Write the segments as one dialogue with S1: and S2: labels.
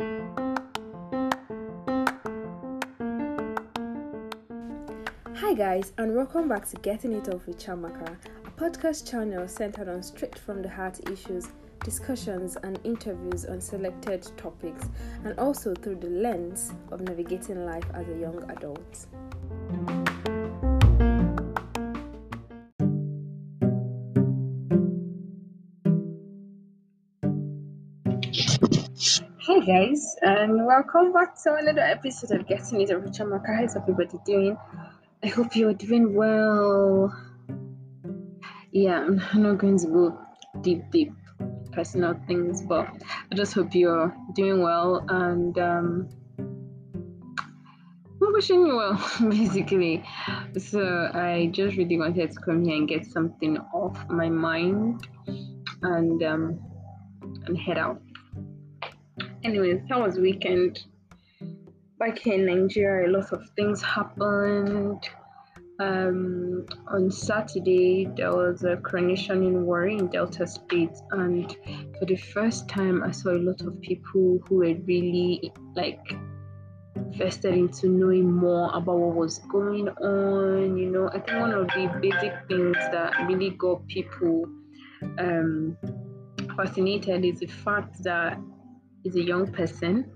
S1: Hi, guys, and welcome back to Getting It Off with Chiamaka, a podcast channel centered on straight from the heart issues, discussions, and interviews on selected topics, and also through the lens of navigating life as a young adult. Guys, and welcome back to another episode of Getting It Off with Chiamaka. How's everybody doing? I hope you're doing well. Yeah, I'm not going to go deep, deep personal things, but I just hope you're doing well and um, I'm wishing you well, basically. So I just really wanted to come here and get something off my mind and um, and head out. Anyways, that was weekend back in Nigeria, a lot of things happened. Um, on Saturday, there was a coronation in Warri in Delta State, and for the first time, I saw a lot of people who were really like vested into knowing more about what was going on. You know, I think one of the basic things that really got people um, fascinated is the fact that he's a young person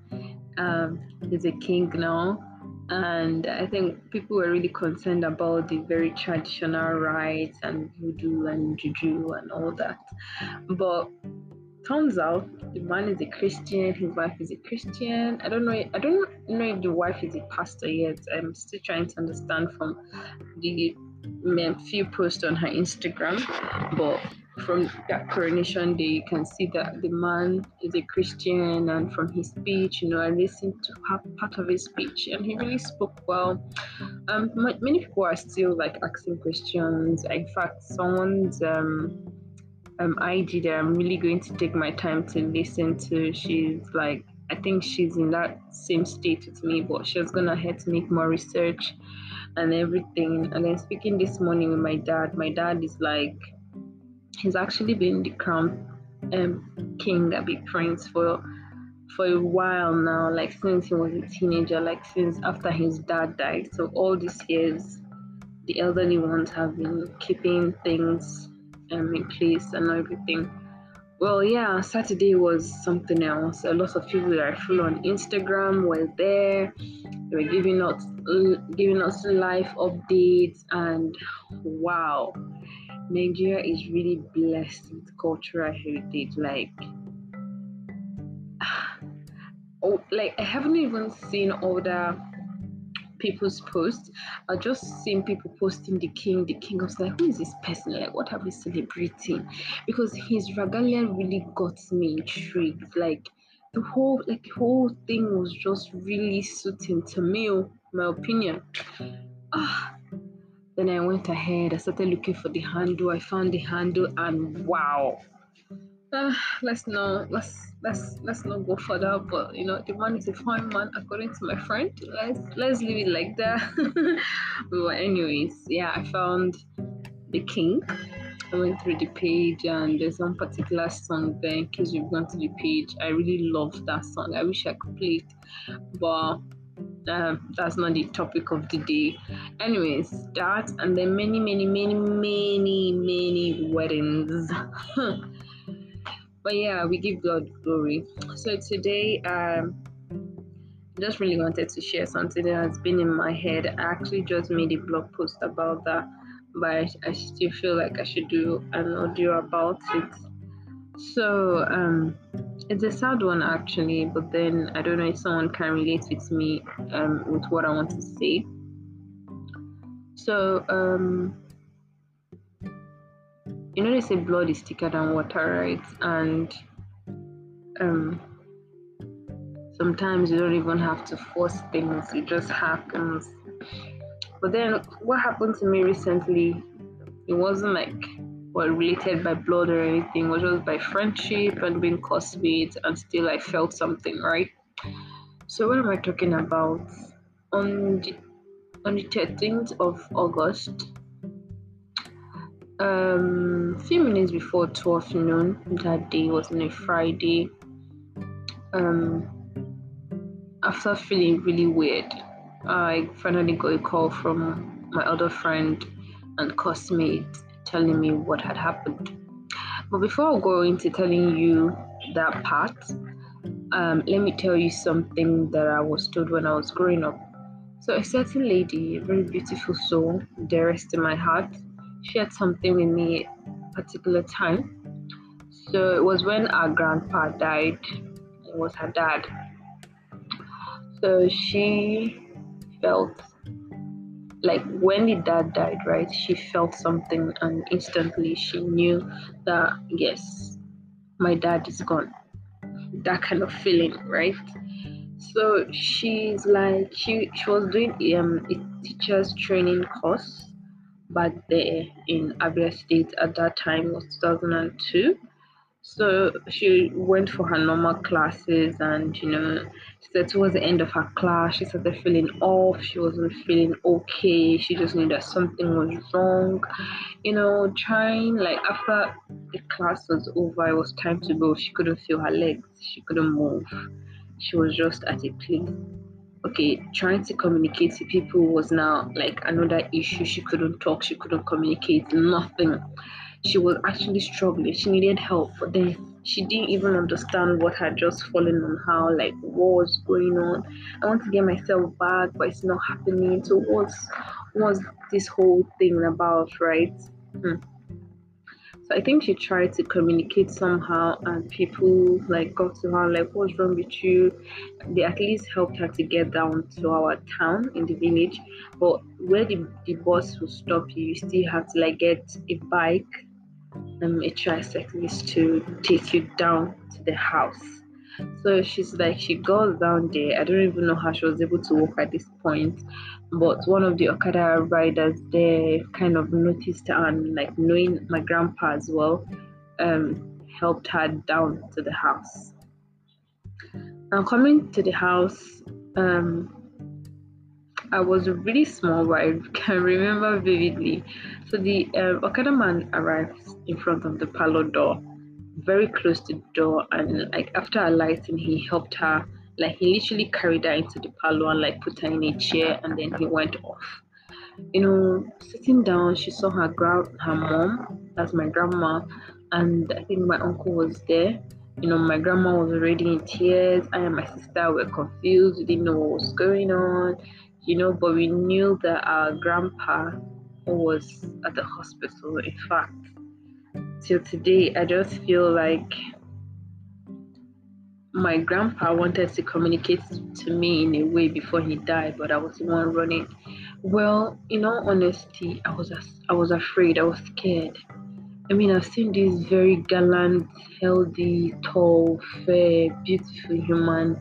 S1: um, he's a king now. And I think people were really concerned about the very traditional rites and voodoo and juju and all that. But turns out the man is a Christian, his wife is a Christian. I don't know. I don't know if the wife is a pastor yet. I'm still trying to understand from the few posts on her Instagram, but from that coronation day, you can see that the man is a Christian, and from his speech, you know, I listened to part of his speech, and he really spoke well. Um, many people are still like asking questions. In fact, someone's um, um IG that I'm really going to take my time to listen to. She's like, I think she's in that same state with me, but she's gonna have to make more research and everything. And then speaking this morning with my dad, my dad is like he's actually been the crown um, king a Big Prince for for a while now, like since he was a teenager, like since after his dad died. So all these years, the elderly ones have been keeping things um, in place and everything. Well, yeah, Saturday was something else. A lot of people that I follow on Instagram were there. They were giving us giving us life updates, and wow, Nigeria is really blessed with cultural heritage. Like, oh, like I haven't even seen other people's posts. I just seen people posting the king. The king I was like, who is this person? Like, what are we celebrating? Because his regalia really got me intrigued. Like the whole like whole thing was just really suiting to me, my opinion. Ah, then I went ahead, I started looking for the handle. I found the handle and wow. Uh, let's not let's let's let's not go further, but you know the man is a fine man according to my friend. Let's let's leave it like that. but anyways, yeah, I found the king. I went through the page and there's one particular song there in case you've gone to the page. I really love that song. I wish I could play it. But um, that's not the topic of the day. Anyways, that and then many, many, many, many, many weddings. but yeah, we give God glory. So today, um, just really wanted to share something that has been in my head. I actually just made a blog post about that, but I, still feel like I should do an audio about it. So, um, it's a sad one actually, but then I don't know if someone can relate with me um, with what I want to say. So, um, you know, they say blood is thicker than water, right? And um, sometimes you don't even have to force things, it just happens. But then, what happened to me recently, it wasn't like were related by blood or anything, It was just by friendship and being classmates, and still I felt something, right? So what am I talking about? On the on the 13th of August, um, a few minutes before 12 noon that day was on a Friday. Um, after feeling really weird, I finally got a call from my other friend and cosmate telling me what had happened. But before I go into telling you that part, um, let me tell you something that I was told when I was growing up. So, a certain lady, a very beautiful soul, dearest in my heart, shared something with me at a particular time. So, it was when our grandpa died, it was her dad. So, she felt like when the dad died, right? She felt something, and instantly she knew that yes, my dad is gone. That kind of feeling, right? So she's like she she was doing um a teachers training course back there in Abia State at that time was 2002 so she went for her normal classes, and you know, towards the end of her class, she started feeling off. She wasn't feeling okay. She just knew that something was wrong. You know, trying like after the class was over, it was time to go. She couldn't feel her legs. She couldn't move. She was just at a place. Okay, trying to communicate to people was now like another issue. She couldn't talk. She couldn't communicate. Nothing she was actually struggling. She needed help, but then she didn't even understand what had just fallen on her, like what was going on. I want to get myself back, but it's not happening. So what's what's this whole thing about, right? Hmm. I think she tried to communicate somehow, and people like got to her like, "What's wrong with you?" They at least helped her to get down to our town in the village, but where the, the bus will stop you, you still have to like get a bike um, a tricyclist to take you down to the house. So she's like, she goes down there. I don't even know how she was able to walk at this point, but one of the Okada riders there kind of noticed her and, like, knowing my grandpa as well, um, helped her down to the house. Now, coming to the house, um, I was really small, but I can remember vividly. So the uh, Okada man arrives in front of the parlor door, very close to the door, and like after alighting, he helped her. Like he literally carried her into the parlor and like put her in a chair, and then he went off. You know, sitting down, she saw her grand, her mom, that's my grandma, and I think my uncle was there. You know, my grandma was already in tears. I and my sister were confused. We didn't know what was going on you know, but we knew that our grandpa was at the hospital. In fact, till today, I just feel like my grandpa wanted to communicate to me in a way before he died, but I was the one running. Well, in all honesty, I was I was afraid. I was scared. I mean, I've seen this very gallant, healthy, tall, fair, beautiful human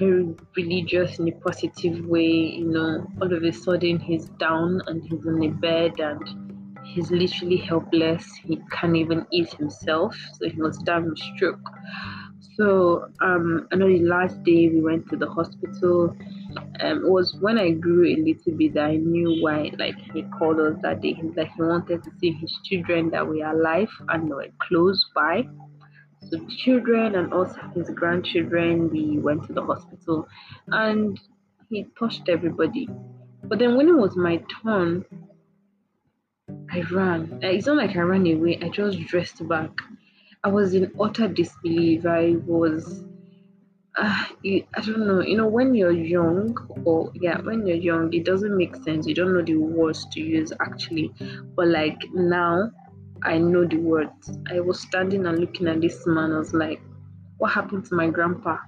S1: very religious in a positive way, you know, all of a sudden he's down and he's in a bed and he's literally helpless. He can't even eat himself. So he was down with stroke. So um, I know the last day we went to the hospital. Um, it was when I grew a little bit that I knew why. Like he called us that day. He's like he wanted to see his children that were alive and were close by the children and also his grandchildren. We went to the hospital and he touched everybody. But then when it was my turn, I ran. It's not like I ran away, I just dressed back. I was in utter disbelief. I was, uh, I don't know, you know, when you're young, or yeah, when you're young, it doesn't make sense. You don't know the words to use actually. But like now, I know the words. I was standing and looking at this man. I was like, what happened to my grandpa?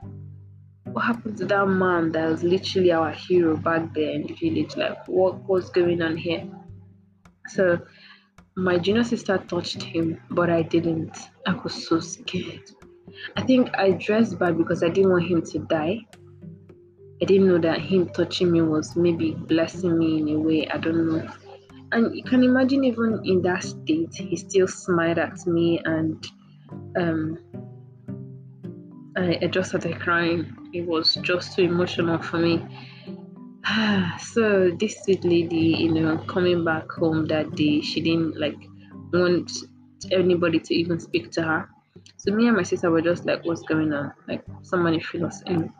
S1: What happened to that man that was literally our hero back there in the village? Like, what was going on here? So, my junior sister touched him, but I didn't. I was so scared. I think I dressed bad because I didn't want him to die. I didn't know that him touching me was maybe blessing me in a way. I don't know and you can imagine even in that state he still smiled at me and um, I, I just started crying it was just too emotional for me Ah, so this sweet lady you know coming back home that day she didn't like want anybody to even speak to her so me and my sister were just like what's going on like somebody fill us in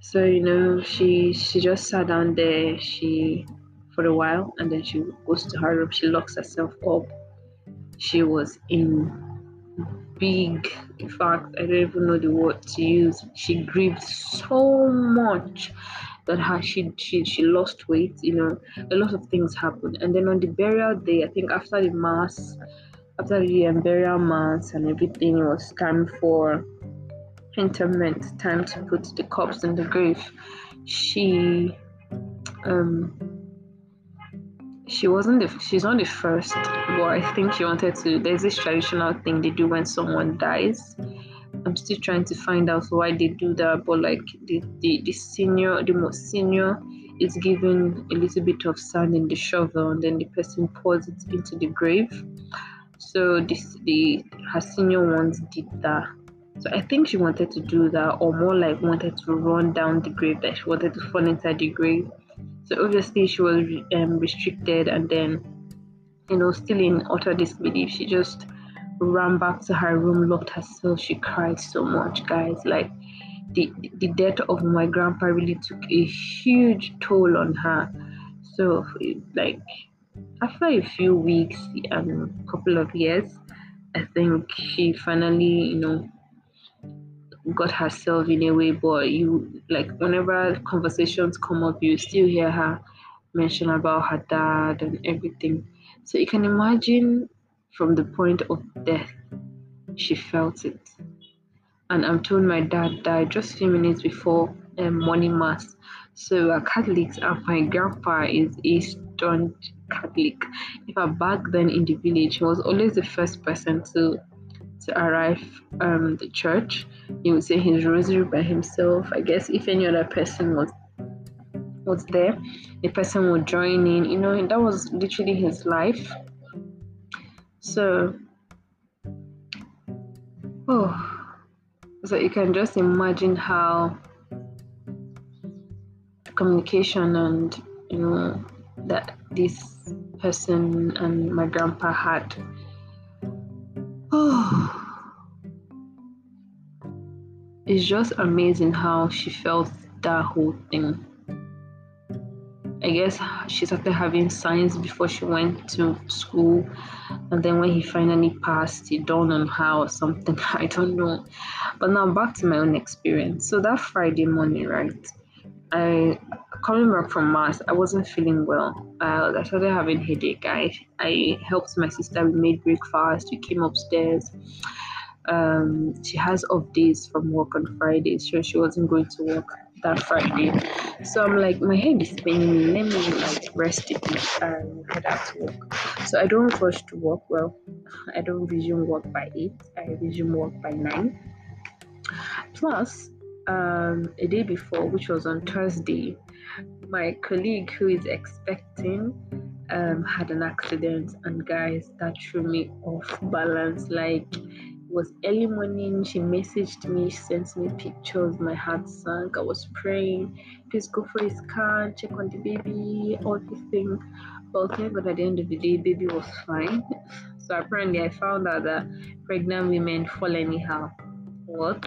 S1: So you know, she she just sat down there. She for a while, and then she goes to her room. She locks herself up. She was in big. In fact, I don't even know the word to use. She grieved so much that her she she she lost weight. You know, a lot of things happened. And then on the burial day, I think after the mass, after the um, burial mass and everything, it was time for interment, time to put the corpse in the grave. She um she wasn't the she's not the first but i think she wanted to there's this traditional thing they do when someone dies i'm still trying to find out why they do that but like the the, the senior the most senior is given a little bit of sand in the shovel and then the person pours it into the grave. So this the her senior ones did that. So i think she wanted to do that or more like wanted to run down the grave that she wanted to fall inside the grave. So obviously she was um, restricted, and then you know still in utter disbelief, she just ran back to her room, locked herself. She cried so much, guys. Like the the death of my grandpa really took a huge toll on her. So like after a few weeks and a couple of years, I think she finally, you know, got herself in a way, but you like whenever conversations come up, you still hear her mention about her dad and everything. So you can imagine from the point of death, she felt it. And I'm told my dad died just a few minutes before um, morning mass. So we're Catholics, and my grandpa is a staunch Catholic. If fact, back then in the village, he was always the first person to to arrive um the church he would say his rosary by himself i guess if any other person was was there the person would join in you know that was literally his life so oh so you can just imagine how communication and you know that this person and my grandpa had Oh, it's just amazing how she felt that whole thing. I guess she started having signs before she went to school, and then when he finally passed, it dawned on her or something. I don't know. But now back to my own experience. So that Friday morning, right? I coming back from mass, I wasn't feeling well. Uh, I started having headache. I I helped my sister. We made breakfast. We came upstairs. Um, she has off days from work on Fridays, so she wasn't going to work that Friday. So I'm like, my head is spinning. Let me like rest it and head out to work. So I don't rush to work. Well, I don't resume work by eight. I resume work by nine. Plus, um, a day before, which was on Thursday, my colleague who is expecting um, had an accident, and guys, that threw me off balance. Like, was early morning. She messaged me, she sent me pictures. My heart sank. I was praying, please go for a scan, check on the baby, all these things. But thank God at the end of the day, baby was fine. So apparently, I found out that pregnant women fall anyhow. What?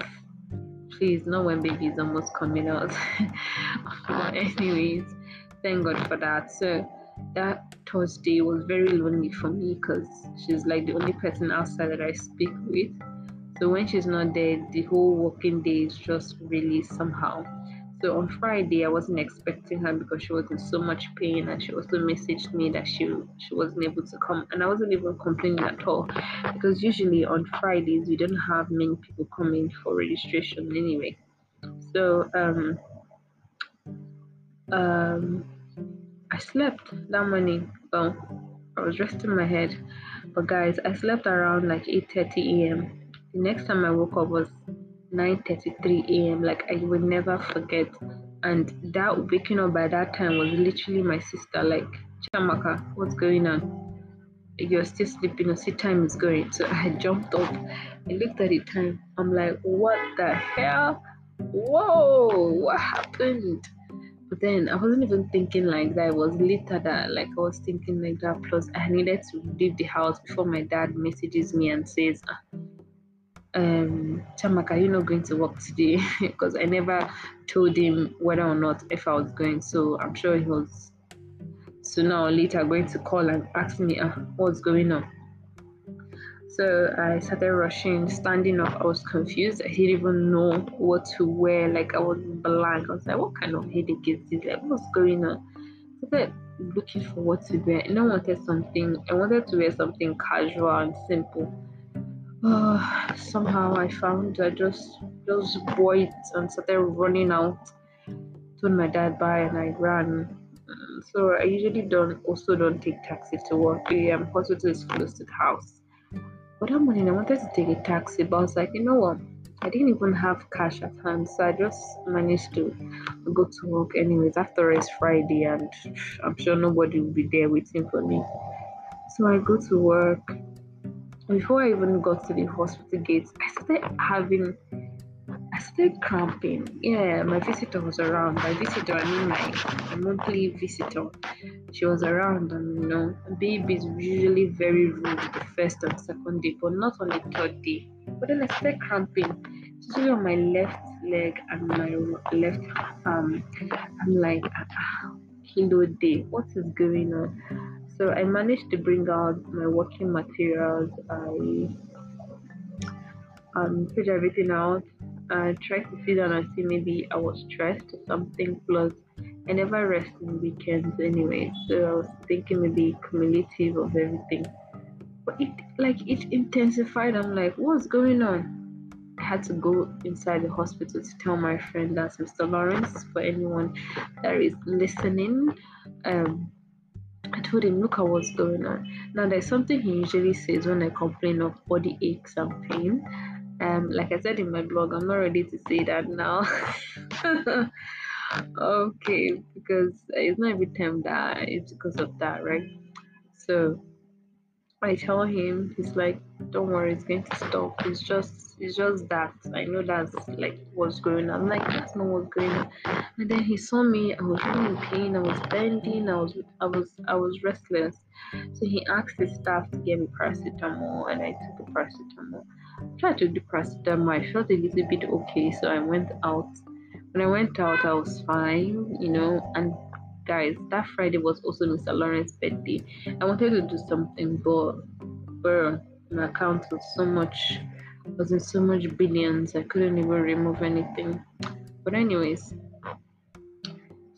S1: please not when baby is almost coming out but anyways thank god for that so that thursday was very lonely for me because she's like the only person outside that i speak with. So when she's not there the whole working day is just really somehow. So on Friday, I wasn't expecting her because she was in so much pain, and she also messaged me that she she wasn't able to come, and I wasn't even complaining at all. Because usually on Fridays we don't have many people coming for registration anyway. So um um I slept that morning. Well, I was resting my head, but guys, I slept around like 8:30 a.m. The next time I woke up was 9:33 a.m. Like I will never forget. And that waking up by that time was literally my sister. Like Chiamaka, what's going on? You're still sleeping. Or see time is going. So I jumped up. I looked at the time. I'm like, what the hell? Whoa, what happened? But then I wasn't even thinking like that. It was later that like I was thinking like that. Plus I needed to leave the house before my dad messages me and says, ah, um Chiamaka, are you not going to work today? because I never told him whether or not if I was going. So I'm sure he was sooner or later going to call and ask me uh, what's going on. So I started rushing, standing up. I was confused. I didn't even know what to wear. Like I was blank. I was like, what kind of headache is this? Like what's going on? I started looking for what to wear. And I wanted something. I wanted to wear something casual and simple. Uh, somehow I found I just just bought and started running out. Told my dad bye and I ran. So I usually don't also don't take taxi to work. The um, hospital is close to the house. But that morning I wanted to take a taxi, but I was like, you know what? I didn't even have cash at hand, so I just managed to go to work anyways. After it's Friday, and I'm sure nobody will be there waiting for me. So I go to work. Before I even got to the hospital gates, I started having I started cramping. Yeah, my visitor was around. By visitor, I mean my, my monthly visitor. She was around, and you know, babies usually very rude the first and second day, but not on the third day. But then I started cramping, especially on my left leg and my left arm. I'm like, ah, kilo day, what is going on? So I managed to bring out my working materials. I um, figured everything out I tried to sit down and see maybe I was stressed or something. Plus, I never rest on weekends anyway, so I was thinking maybe cumulative of everything. But it like it intensified. I'm like, what's going on? I had to go inside the hospital to tell my friend that's Mr. Lawrence for anyone that is listening. Um, I told him, look at what's going on. Now, there's something he usually says when I complain of body aches and pain um like i said in my blog i'm not ready to say that now. Okay because it's not every time that it's because of that right? So i tell him he's like don't worry it's going to stop. It's just it's just that. I know that's like what's going on. I'm like that's not what's going on. And then he saw me i was really in pain i was bending i was i was i was restless. So he asked his staff to get me paracetamol and i took the paracetamol tried to do paracetamol. I felt a little bit okay, so I went out. When I went out, I was fine, you know. And guys, that Friday was also Mr. Lawrence's birthday. I wanted to do something, but bro, my account was so much, was in so much billions. I couldn't even remove anything. But anyways,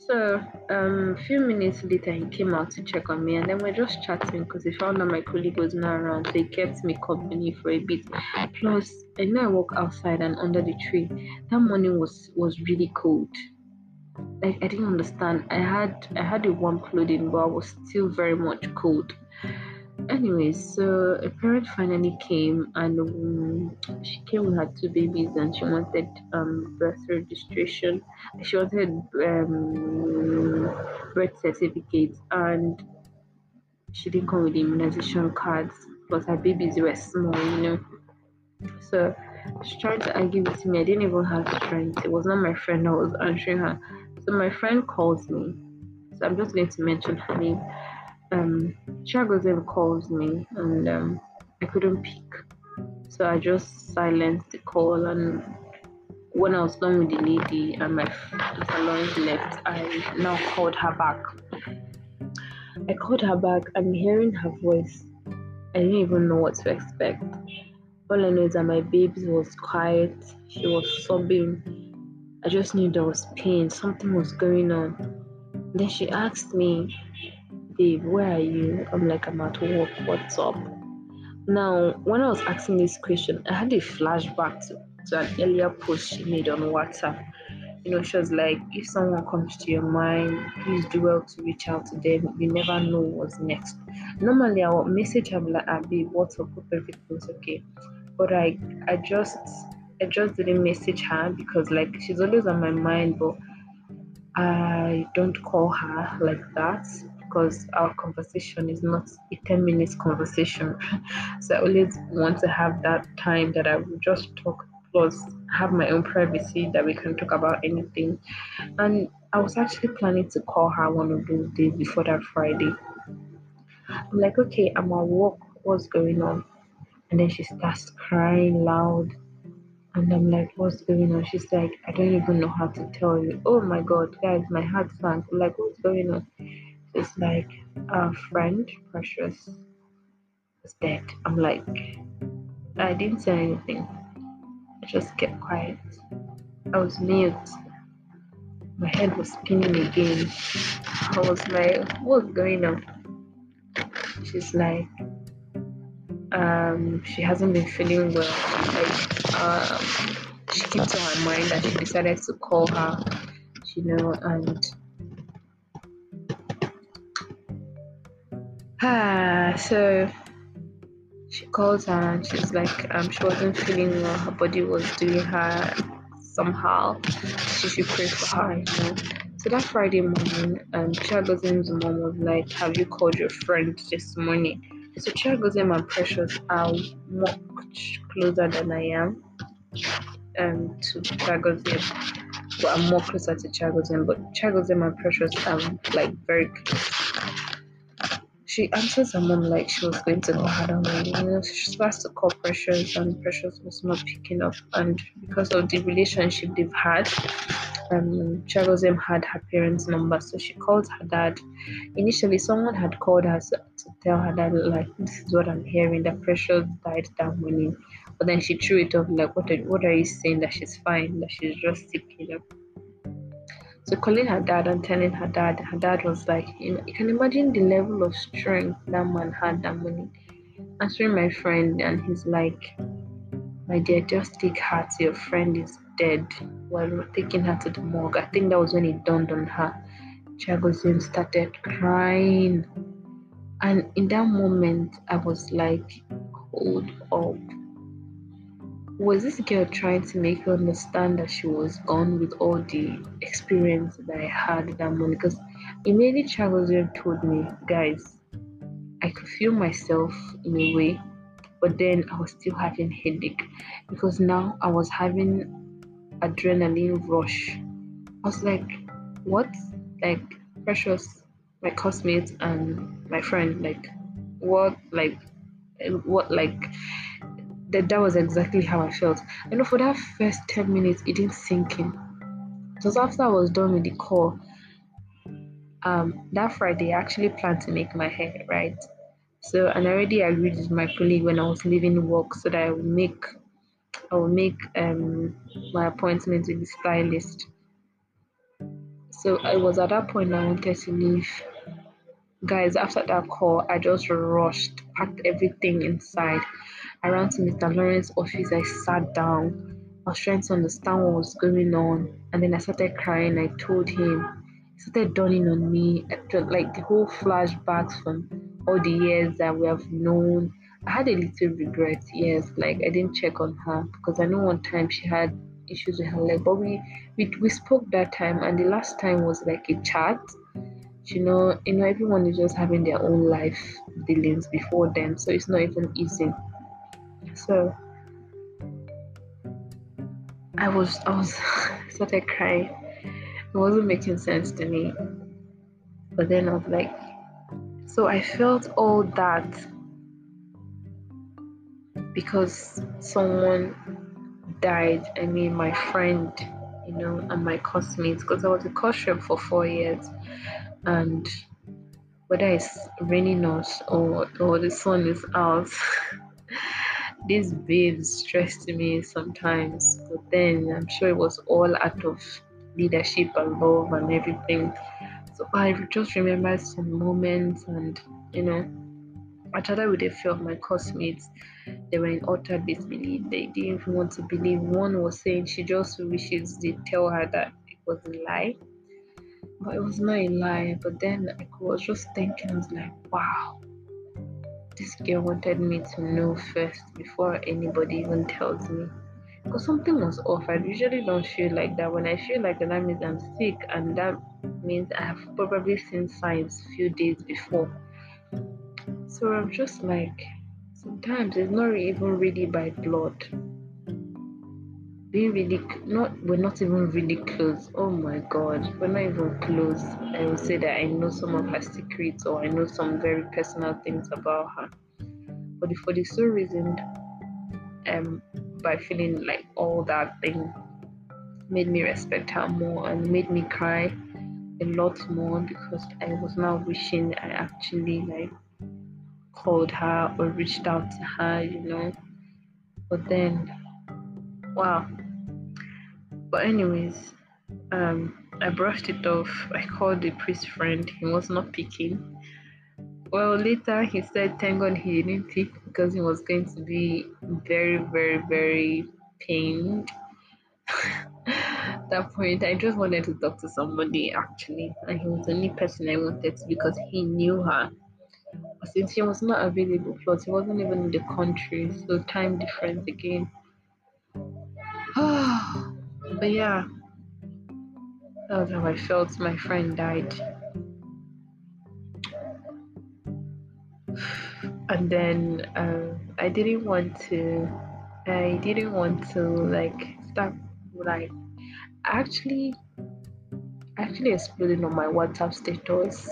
S1: so um, a few minutes later, he came out to check on me, and then we're just chatting because he found out my colleague was not around, so he kept me company for a bit. Plus, I know I walk outside and under the tree. That morning was was really cold. Like I didn't understand. I had I had a warm clothing, but I was still very much cold. Anyways, so a parent finally came and um, she came with her two babies and she wanted um, birth registration. She wanted um, birth certificates and she didn't come with immunization cards. Plus, her babies were small, you know. So she tried to argue with me. I didn't even have strength. It was not my friend that was answering her. So my friend calls me. So I'm just going to mention her name um Chiagozim calls me and um, I couldn't pick. So I just silenced the call and when I was done with the lady and my. Lawrence left, I now called her back. I called her back and hearing her voice, I didn't even know what to expect. All I know is that my baby was quiet, she was sobbing. I just knew there was pain, something was going on. Then she asked me, babe, where are you? I'm like, I'm at work. What's up? Now, when I was asking this question, I had a flashback to, to an earlier post she made on WhatsApp. You know, she was like, if someone comes to your mind, please do well to reach out to them. You never know what's next. Normally, I would message her like, ah, babe, what's up? Hope everything's okay. But I, I just, I just didn't message her because like she's always on my mind, but I don't call her like that because our conversation is not a 10 minutes conversation. so I always want to have that time that I will just talk plus have my own privacy that we can talk about anything. And I was actually planning to call her one of those days before that Friday. I'm like, okay, I'm at work, what's going on? And then she starts crying loud. And I'm like, what's going on? She's like, I don't even know how to tell you. Oh my god, guys, my heart sank. Like, what's going on? It's like our friend, Precious, is dead. I'm like, I didn't say anything. I just kept quiet. I was mute. My head was spinning again. I was like, what's going on? She's like, um, she hasn't been feeling well. Like, um, she came to her mind that she decided to call her, you know, and ah, so she calls her and she's like, um, she wasn't feeling well. Her body was doing her somehow. She should pray for her, you know. So that Friday morning, um, Chiagozim's mom was like, Have you called your friend this morning? So Chiagozim and Precious are much closer than I am um, to Chiagozim. But I'm more closer to Chiagozim, but Chiagozim and Precious are like very close. She answers her mom like she was going to go hard on me. You know, she starts to call Precious, and Precious was not picking up. And because of the relationship they've had, um, Chiagozim had her parents' number, so she called her dad. Initially, someone had called her to tell her that, like, this is what I'm hearing, that Precious died that morning. But then she threw it off, like, what are, what are you saying? That she's fine, that she's just sick, you know. Calling her dad and telling her dad, her dad was like, you know, you can imagine the level of strength that man had that morning. Answering my friend, and he's like, my dear, just take heart, your friend is dead while we were taking her to the morgue. I think that was when it dawned on her. Chiagozim started crying. And in that moment, I was like, hold up. Was this girl trying to make her understand that she was gone with all the experience that I had that morning? Because immediately Chiagozim told me, guys, I could feel myself in a way, but then I was still having headache because now I was having adrenaline rush. I was like, what? Like, Precious, my classmate, and my friend, like, what? Like, what? Like, that, that was exactly how I felt. I know for that first 10 minutes, it didn't sink in. Was after I was done with the call. Um, that Friday, I actually planned to make my hair, right? So, and I already agreed with my colleague when I was leaving work so that I would make I will make um, my appointment with the stylist. So I was at that point I wanted to leave. Guys, after that call, I just rushed, packed everything inside. I ran to Mr. Lawrence's office. I sat down. I was trying to understand what was going on. And then I started crying. I told him. It started dawning on me. Like the whole flashbacks from all the years that we have known I had a little regret, yes, like I didn't check on her because I know one time she had issues with her leg, but we, we we spoke that time, and the last time was like a chat. You know, you know, everyone is just having their own life dealings before them, so it's not even easy. So I was I was started crying. It wasn't making sense to me. But then I was like, so I felt all that because someone died. I mean, my friend, you know, and my classmates, because I was a rep for four years, and whether it's raining or or the sun is out, these babes stressed me sometimes. But then I'm sure it was all out of leadership and love and everything. So I just remember some moments and you know I chatted with a few of my classmates. They were in utter disbelief. They didn't want to believe. One was saying she just wishes they tell her that it was a lie. But it was not a lie. But then I was just thinking, I was like, wow, this girl wanted me to know first before anybody even tells me. Because something was off. I usually don't feel like that. When I feel like that, that means I'm sick, and that means I have probably seen signs few days before. So I'm just like, sometimes it's not even really by blood. Being really not, we're not even really close. Oh my God, we're not even close. I would say that I know some of her secrets or I know some very personal things about her. But for the sole reason, um, by feeling like all that thing made me respect her more and made me cry a lot more because I was now wishing I actually like called her or reached out to her, you know. But then, wow. But anyways, um, I brushed it off. I called the priest friend. He was not picking. Well, later he said, thank God he didn't pick because he was going to be very, very, very pained. that point, I just wanted to talk to somebody actually, and he was the only person I wanted to because he knew her. But since he was not available, plus he wasn't even in the country, so time difference again. but yeah, that was how I felt. My friend died. and then uh, I didn't want to I didn't want to like stop, like actually actually exploding on my WhatsApp status.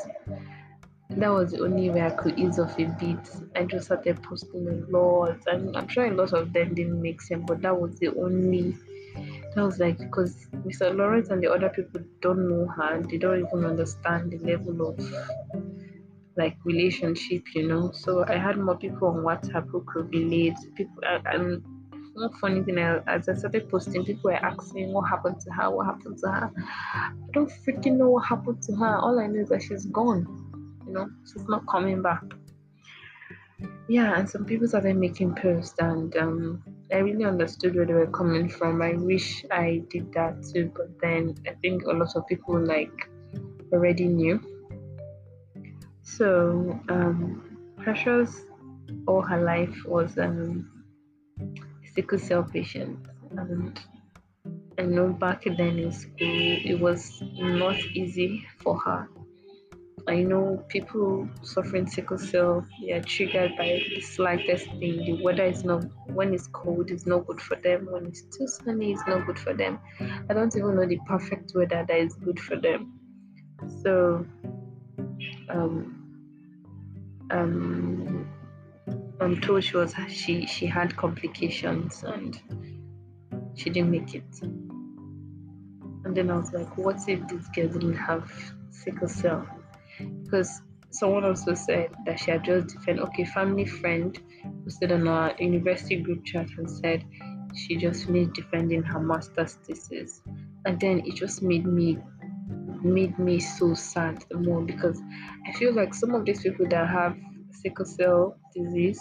S1: That was the only way I could ease off a bit. I just started posting a lot, and I'm sure a lot of them didn't make sense, but that was the only. That was like because Mr. Lawrence and the other people don't know her, they don't even understand the level of like relationship, you know. So I had more people on WhatsApp who could relate. People and one funny thing, as I started posting, people were asking what happened to her, what happened to her. I don't freaking know what happened to her. All I know is that she's gone. You know, she's not coming back. Yeah, and some people started making posts, and um, I really understood where they were coming from. I wish I did that too, but then I think a lot of people like already knew so, um, Precious all her life was um, a sickle cell patient, and I know back then in school it was not easy for her. I know people suffering sickle cell, they are triggered by the slightest thing. The weather is not, when it's cold, it's not good for them. When it's too sunny, it's not good for them. I don't even know the perfect weather that is good for them. So, um, um, I'm told she was she she had complications and she didn't make it. And then I was like, what if this girl didn't have sickle cell? Because someone also said that she had just defended. Okay, family friend posted on our university group chat and said she just finished defending her master's thesis, and then it just made me made me so sad the more because I feel like some of these people that have sickle cell disease,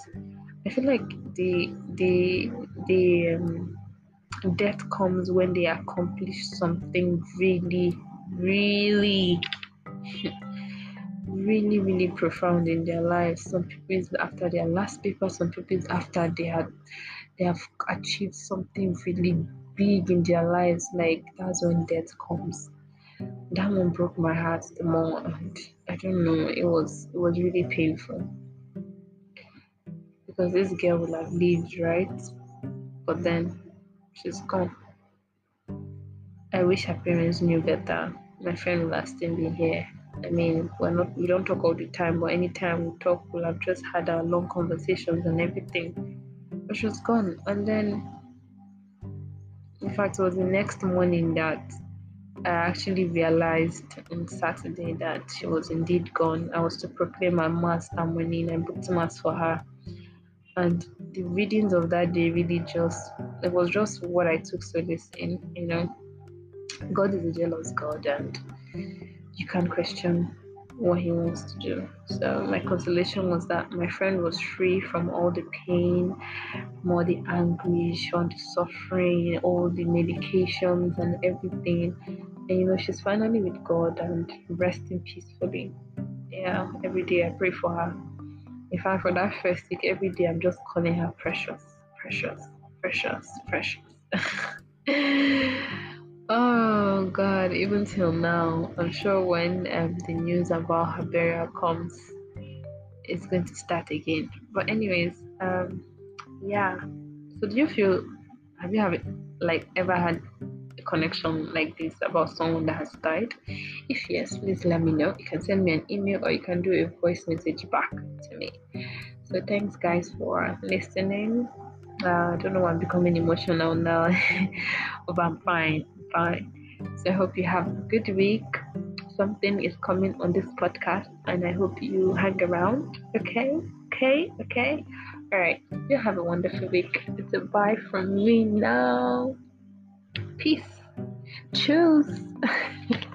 S1: I feel like the the the um, death comes when they accomplish something really, really, really, really profound in their lives. Some people is after their last paper, some people is after they had they have achieved something really big in their lives. Like that's when death comes that one broke my heart the more and I don't know, it was it was really painful. Because this girl would have lived, right? But then she's gone. I wish her parents knew better. My friend will have still been here. I mean, we're not we don't talk all the time, but anytime we talk, we'll have just had our long conversations and everything. But she's gone. And then in fact it was the next morning that I actually realized on Saturday that she was indeed gone. I was to proclaim my mass that morning. I booked mass for her. And the readings of that day really just, it was just what I took solace in, you know. God is a jealous God and you can't question what he wants to do. So my consolation was that my friend was free from all the pain, all the anguish, all the suffering, all the medications and everything. And you know, she's finally with God and resting peacefully. Yeah, every day I pray for her. In fact, for that first week, every day I'm just calling her precious, precious, precious, precious. Oh God, even till now, I'm sure when um, the news about her burial comes, it's going to start again. But anyways, um, yeah. So do you feel? Have you have like ever had a connection like this about someone that has died? If yes, please let me know. You can send me an email or you can do a voice message back to me. So thanks guys for listening Uh, I don't know why I'm becoming emotional now, but I'm fine, fine. So I hope you have a good week. Something is coming on this podcast, and I hope you hang around. Okay, okay, okay. All right. You have a wonderful week. It's a bye from me now. Peace. Choose.